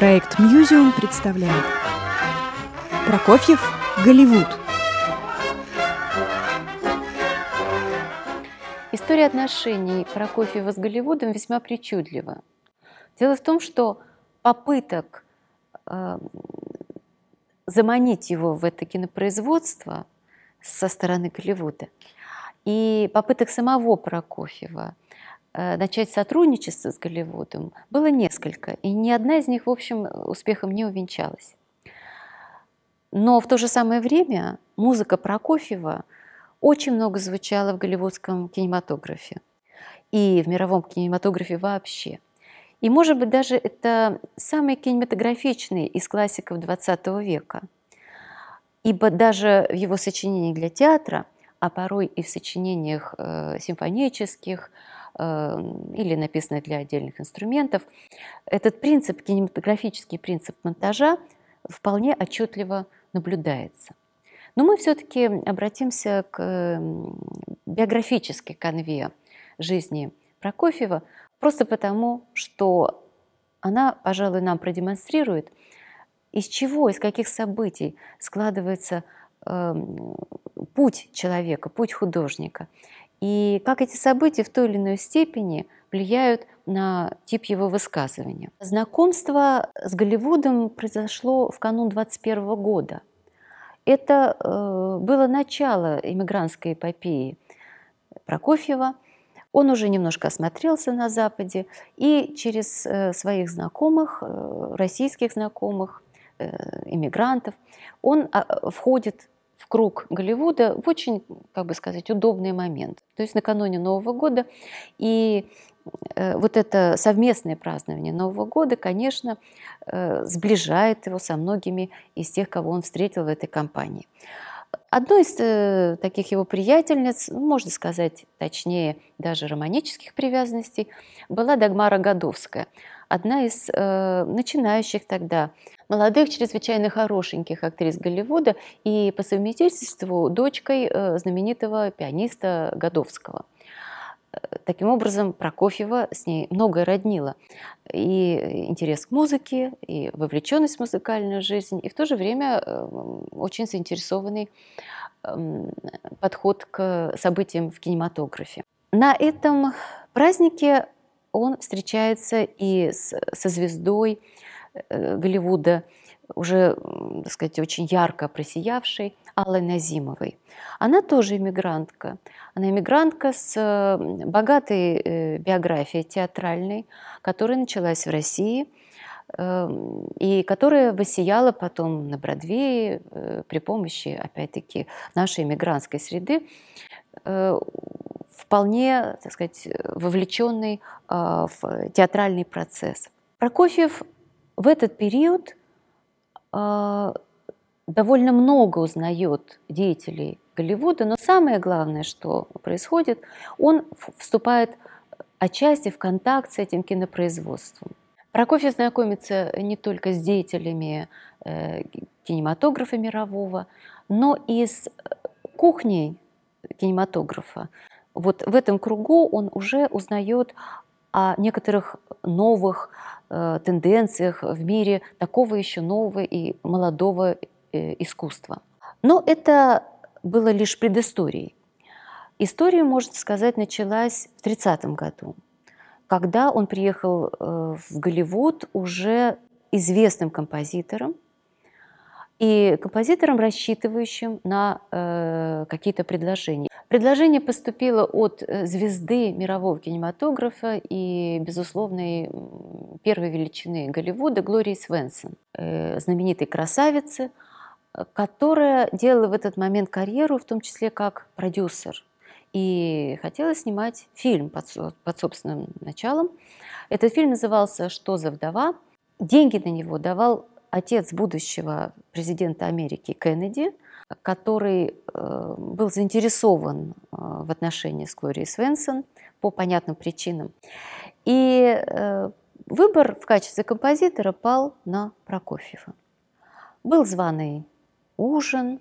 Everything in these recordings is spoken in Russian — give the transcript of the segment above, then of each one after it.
Проект «Мьюзиум» представляет Прокофьев Голливуд История отношений Прокофьева с Голливудом весьма причудлива. Дело в том, что попыток э, заманить его в это кинопроизводство со стороны Голливуда и попыток самого Прокофьева начать сотрудничество с Голливудом было несколько, и ни одна из них, в общем, успехом не увенчалась. Но в то же самое время музыка Прокофьева очень много звучала в голливудском кинематографе и в мировом кинематографе вообще. И, может быть, даже это самый кинематографичный из классиков XX века. Ибо даже в его сочинениях для театра, а порой и в сочинениях э, симфонических, или написанное для отдельных инструментов. Этот принцип, кинематографический принцип монтажа вполне отчетливо наблюдается. Но мы все-таки обратимся к эм, биографической конве жизни Прокофьева, просто потому, что она, пожалуй, нам продемонстрирует, из чего, из каких событий складывается э, путь человека, путь художника и как эти события в той или иной степени влияют на тип его высказывания. Знакомство с Голливудом произошло в канун 21 года. Это э, было начало иммигрантской эпопеи Прокофьева. Он уже немножко осмотрелся на Западе и через э, своих знакомых, э, российских знакомых, э, иммигрантов, он э, входит в круг Голливуда в очень, как бы сказать, удобный момент. То есть накануне Нового года. И э, вот это совместное празднование Нового года, конечно, э, сближает его со многими из тех, кого он встретил в этой компании. Одной из э, таких его приятельниц, ну, можно сказать, точнее, даже романических привязанностей, была Дагмара Годовская, одна из э, начинающих тогда молодых, чрезвычайно хорошеньких актрис Голливуда и по совместительству дочкой э, знаменитого пианиста Годовского. Э, таким образом, Прокофьева с ней многое роднила. И интерес к музыке, и вовлеченность в музыкальную жизнь, и в то же время э, очень заинтересованный эм, подход к событиям в кинематографе. На этом празднике он встречается и с, со звездой Э, Голливуда, уже, так сказать, очень ярко просиявшей, Аллой Назимовой. Она тоже иммигрантка. Она иммигрантка с э, богатой э, биографией театральной, которая началась в России эм, и которая воссияла потом на Бродвее при помощи, опять-таки, нашей иммигрантской среды, вполне, так сказать, вовлеченный в театральный процесс. Прокофьев в этот период э, довольно много узнает деятелей Голливуда, но самое главное, что происходит, он вступает отчасти в контакт с этим кинопроизводством. Прокофьев знакомится не только с деятелями э, кинематографа мирового, но и с кухней кинематографа. Вот в этом кругу он уже узнает о некоторых новых Э, тенденциях в мире такого еще нового и молодого э, искусства. Но это было лишь предысторией. История, можно сказать, началась в 30 году, когда он приехал э, в Голливуд уже известным композитором, и композитором, рассчитывающим на э, какие-то предложения. Предложение поступило от э, звезды мирового кинематографа и безусловной первой величины Голливуда Глории Свенсон, э, знаменитой красавицы, которая делала в этот момент карьеру, в том числе как продюсер. И хотела снимать фильм под, под собственным началом. Этот фильм назывался «Что за вдова?». Деньги на него давал отец будущего президента Америки Кеннеди – который э, был заинтересован э, в отношении с Глорией Свенсон по понятным причинам. И э, выбор в качестве композитора пал на Прокофьева. Был званый ужин,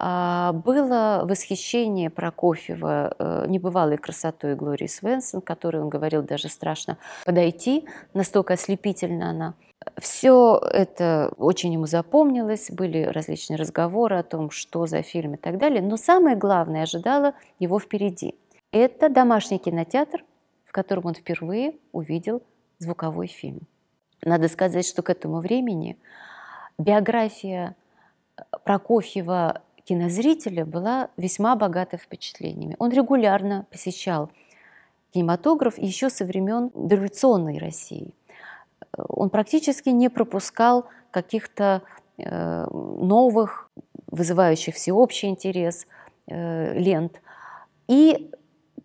а, было восхищение Прокофьева небывалой красотой Глории Свенсон, которой он говорил, даже страшно подойти, настолько ослепительно она Все это очень ему запомнилось, были различные разговоры о том, что за фильм и так далее. Но самое главное ожидало его впереди. Это домашний кинотеатр, в котором он впервые увидел звуковой фильм. Надо сказать, что к этому времени биография Прокофьева кинозрителя была весьма богата впечатлениями. Он регулярно посещал кинематограф еще со времен дореволюционной России. Он практически не пропускал каких-то э, новых, вызывающих всеобщий интерес э, лент. И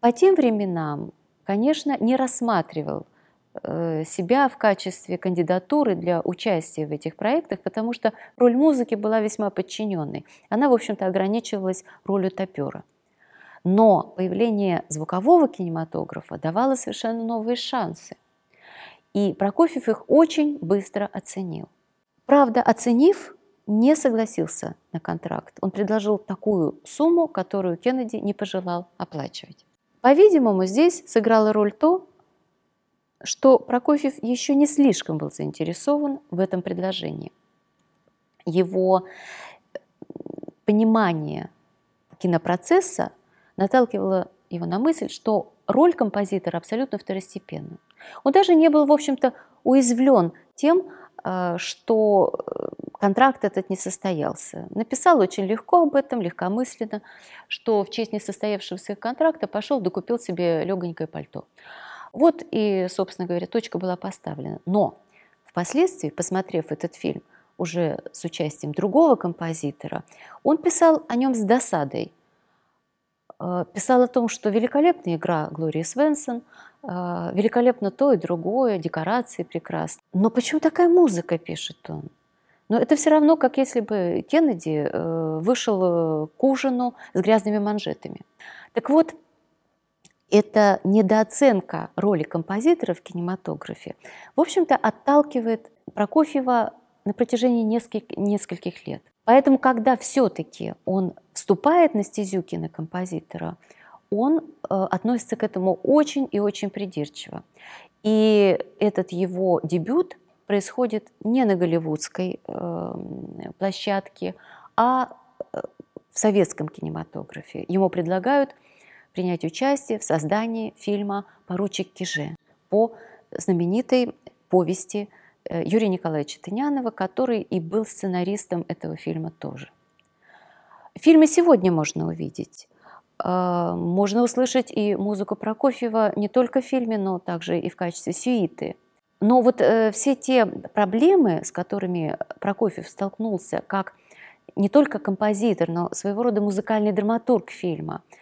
по тем временам, конечно, не рассматривал Э, себя в качестве кандидатуры для участия в этих проектах, потому что роль музыки была весьма подчиненной. Она, в общем-то, ограничивалась ролью топера. Но появление звукового кинематографа давало совершенно новые шансы. И Прокофьев их очень быстро оценил. Правда, оценив, не согласился на контракт. Он предложил такую сумму, которую Кеннеди не пожелал оплачивать. По-видимому, здесь сыграло роль то, что Прокофьев еще не слишком был заинтересован в этом предложении. Его э, понимание кинопроцесса наталкивало его на мысль, что роль композитора абсолютно второстепенна. Он даже не был, в общем-то, уязвлен тем, э, что э, контракт этот не состоялся. Написал очень легко об этом, легкомысленно, что в честь несостоявшегося контракта пошел, докупил себе легонькое пальто. Вот и, собственно говоря, точка была поставлена. Но впоследствии, посмотрев этот фильм уже с участием другого композитора, он писал о нем с досадой. Э, писал о том, что великолепная игра Глории Свенсон, э, великолепно то и другое, декорации прекрасны. Но почему такая музыка, пишет он? Но это все равно, как если бы Кеннеди э, вышел к ужину с грязными манжетами. Так вот, эта недооценка роли композитора в кинематографе, в общем-то, отталкивает Прокофьева на протяжении нескольких, нескольких лет. Поэтому, когда все-таки он вступает на стезю кинокомпозитора, он э, относится к этому очень и очень придирчиво. И этот его дебют происходит не на голливудской э, площадке, а э, в советском кинематографе. Ему предлагают принять участие в создании фильма «Поручик Киже» по знаменитой повести Юрия Николаевича Тынянова, который и был сценаристом этого фильма тоже. Фильмы сегодня можно увидеть. Э, можно услышать и музыку Прокофьева не только в фильме, но также и в качестве сюиты. Но вот э, все те проблемы, с которыми Прокофьев столкнулся, как не только композитор, но своего рода музыкальный драматург фильма –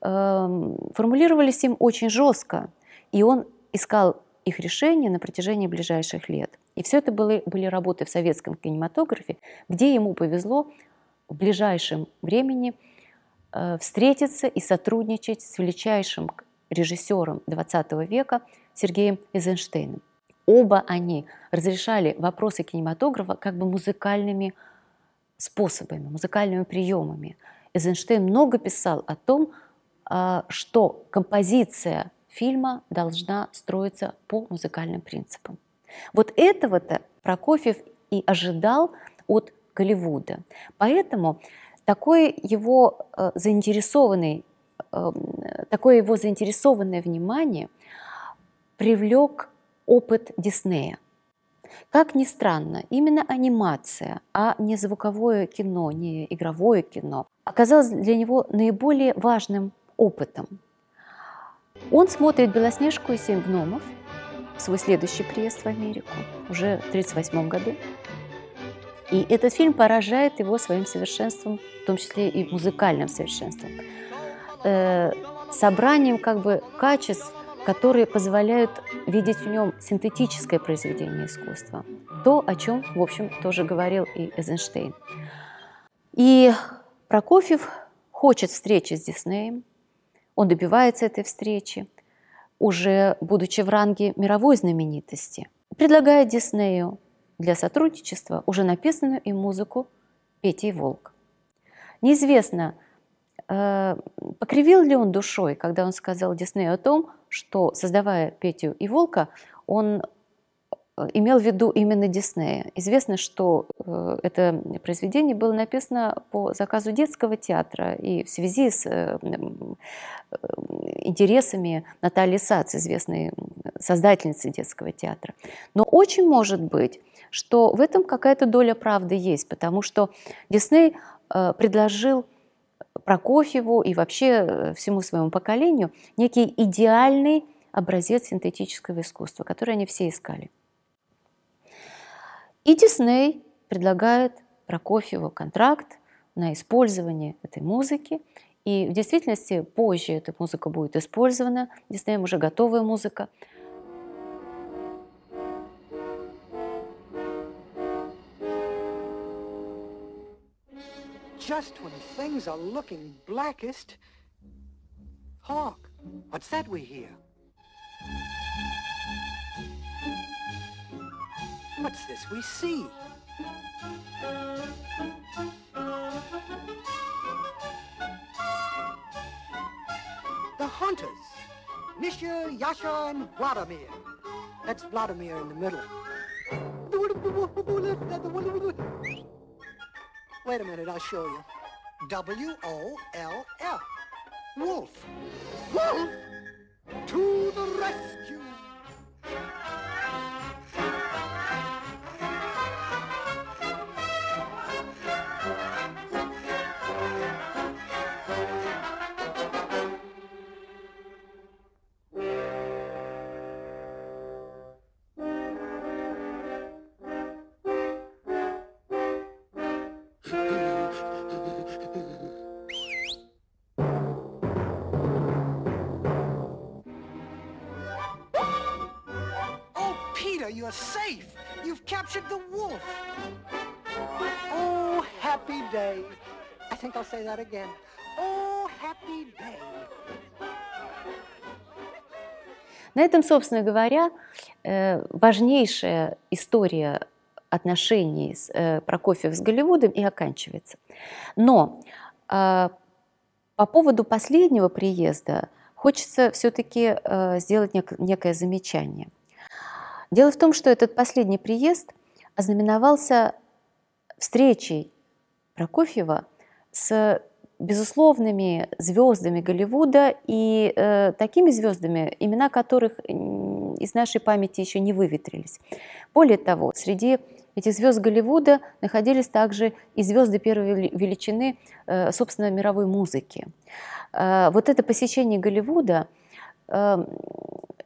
формулировались им очень жестко, и он искал их решение на протяжении ближайших лет. И все это были, были работы в советском кинематографе, где ему повезло в ближайшем времени э, встретиться и сотрудничать с величайшим режиссером XX века Сергеем Эйзенштейном. Оба они разрешали вопросы кинематографа как бы музыкальными способами, музыкальными приемами. Эйзенштейн много писал о том, а, что композиция фильма должна строиться по музыкальным принципам. Вот этого-то Прокофьев и ожидал от Голливуда. Поэтому такой его э, заинтересованный, э, такое его заинтересованное внимание привлек опыт Диснея. Как ни странно, именно анимация, а не звуковое кино, не игровое кино, оказалась для него наиболее важным опытом. Он смотрит «Белоснежку и семь гномов», свой следующий приезд в Америку, уже в 1938 году. И этот фильм поражает его своим совершенством, в том числе и музыкальным совершенством. Э, собранием как бы качеств, которые позволяют видеть в нем синтетическое произведение искусства. То, о чем, в общем, тоже говорил и Эйзенштейн. И Прокофьев хочет встречи с Диснеем, он добивается этой встречи, уже будучи в ранге мировой знаменитости. Предлагает Диснею для сотрудничества уже написанную им музыку «Петя и Волк». Неизвестно, э, покривил ли он душой, когда он сказал Диснею о том, что, создавая Петю и Волка, он имел в виду именно Диснея. Известно, что э, это произведение было написано по заказу детского театра и в связи с э, интересами Натальи Сац, известной создательницы детского театра. Но очень может быть, что в этом какая-то доля правды есть, потому что Дисней предложил Прокофьеву и вообще всему своему поколению некий идеальный образец синтетического искусства, который они все искали. И Дисней предлагает Прокофьеву контракт на использование этой музыки. И в действительности позже эта музыка будет использована. Диснеем уже готовая музыка. Just when things are looking blackest, hark, what's that we hear? What's this we see? The Hunters. Misha, Yasha, and Vladimir. That's Vladimir in the middle. Wait a minute, I'll show you. W-O-L-F. Wolf. Wolf! You're safe. You've captured the wolf. Oh, happy day. I think I'll say that again. Oh, happy day. На этом, собственно говоря, э, важнейшая история отношений с э, Прокофьев с Голливудом и оканчивается. Но э, по поводу последнего приезда хочется все-таки сделать некое замечание – Дело в том, что этот последний приезд ознаменовался встречей Прокофьева с безусловными звездами Голливуда и э, такими звездами, имена которых из нашей памяти еще не выветрились. Более того, среди этих звезд Голливуда находились также и звезды первой величины, э, собственно, мировой музыки. Э, вот это посещение Голливуда, э,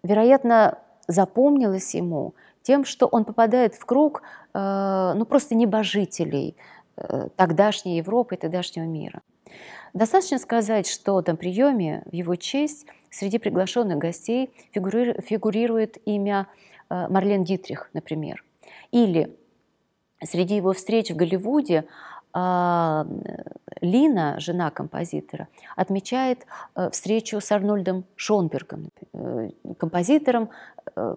вероятно, запомнилось ему тем, что он попадает в круг э, ну, просто небожителей э, тогдашней Европы и тогдашнего мира. Достаточно сказать, что на приеме в его честь среди приглашенных гостей фигурирует имя э, Марлен Дитрих, например. Или среди его встреч в Голливуде а, Лина, жена композитора, отмечает встречу с Арнольдом Шонбергом, композитором,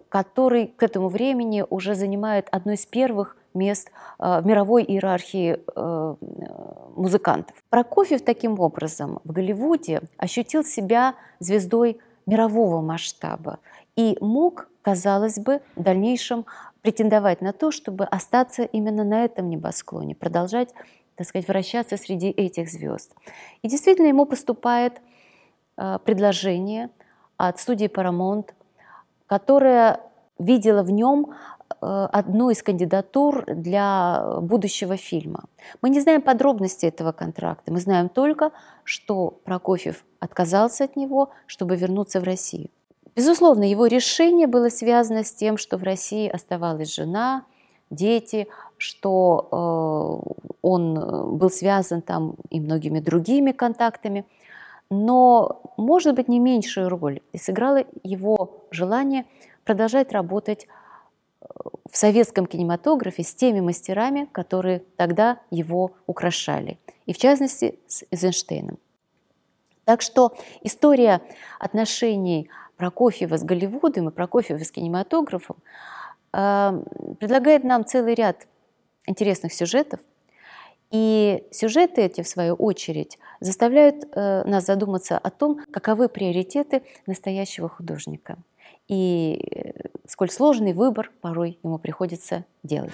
который к этому времени уже занимает одно из первых мест в мировой иерархии музыкантов. Прокофьев таким образом в Голливуде ощутил себя звездой мирового масштаба и мог, казалось бы, в дальнейшем претендовать на то, чтобы остаться именно на этом небосклоне, продолжать так сказать, вращаться среди этих звезд. И действительно ему поступает э, предложение от студии Paramount, которая видела в нем э, одну из кандидатур для будущего фильма. Мы не знаем подробностей этого контракта, мы знаем только, что Прокофьев отказался от него, чтобы вернуться в Россию. Безусловно, его решение было связано с тем, что в России оставалась жена, дети, что э, он был связан там и многими другими контактами, но, может быть, не меньшую роль и сыграло его желание продолжать работать э, в советском кинематографе с теми мастерами, которые тогда его украшали, и в частности с Эйзенштейном. Так что история отношений Прокофьева с Голливудом и Прокофьева с кинематографом э, предлагает нам целый ряд интересных сюжетов. И сюжеты эти, в свою очередь, заставляют э, нас задуматься о том, каковы приоритеты настоящего художника. и сколь сложный выбор порой ему приходится делать.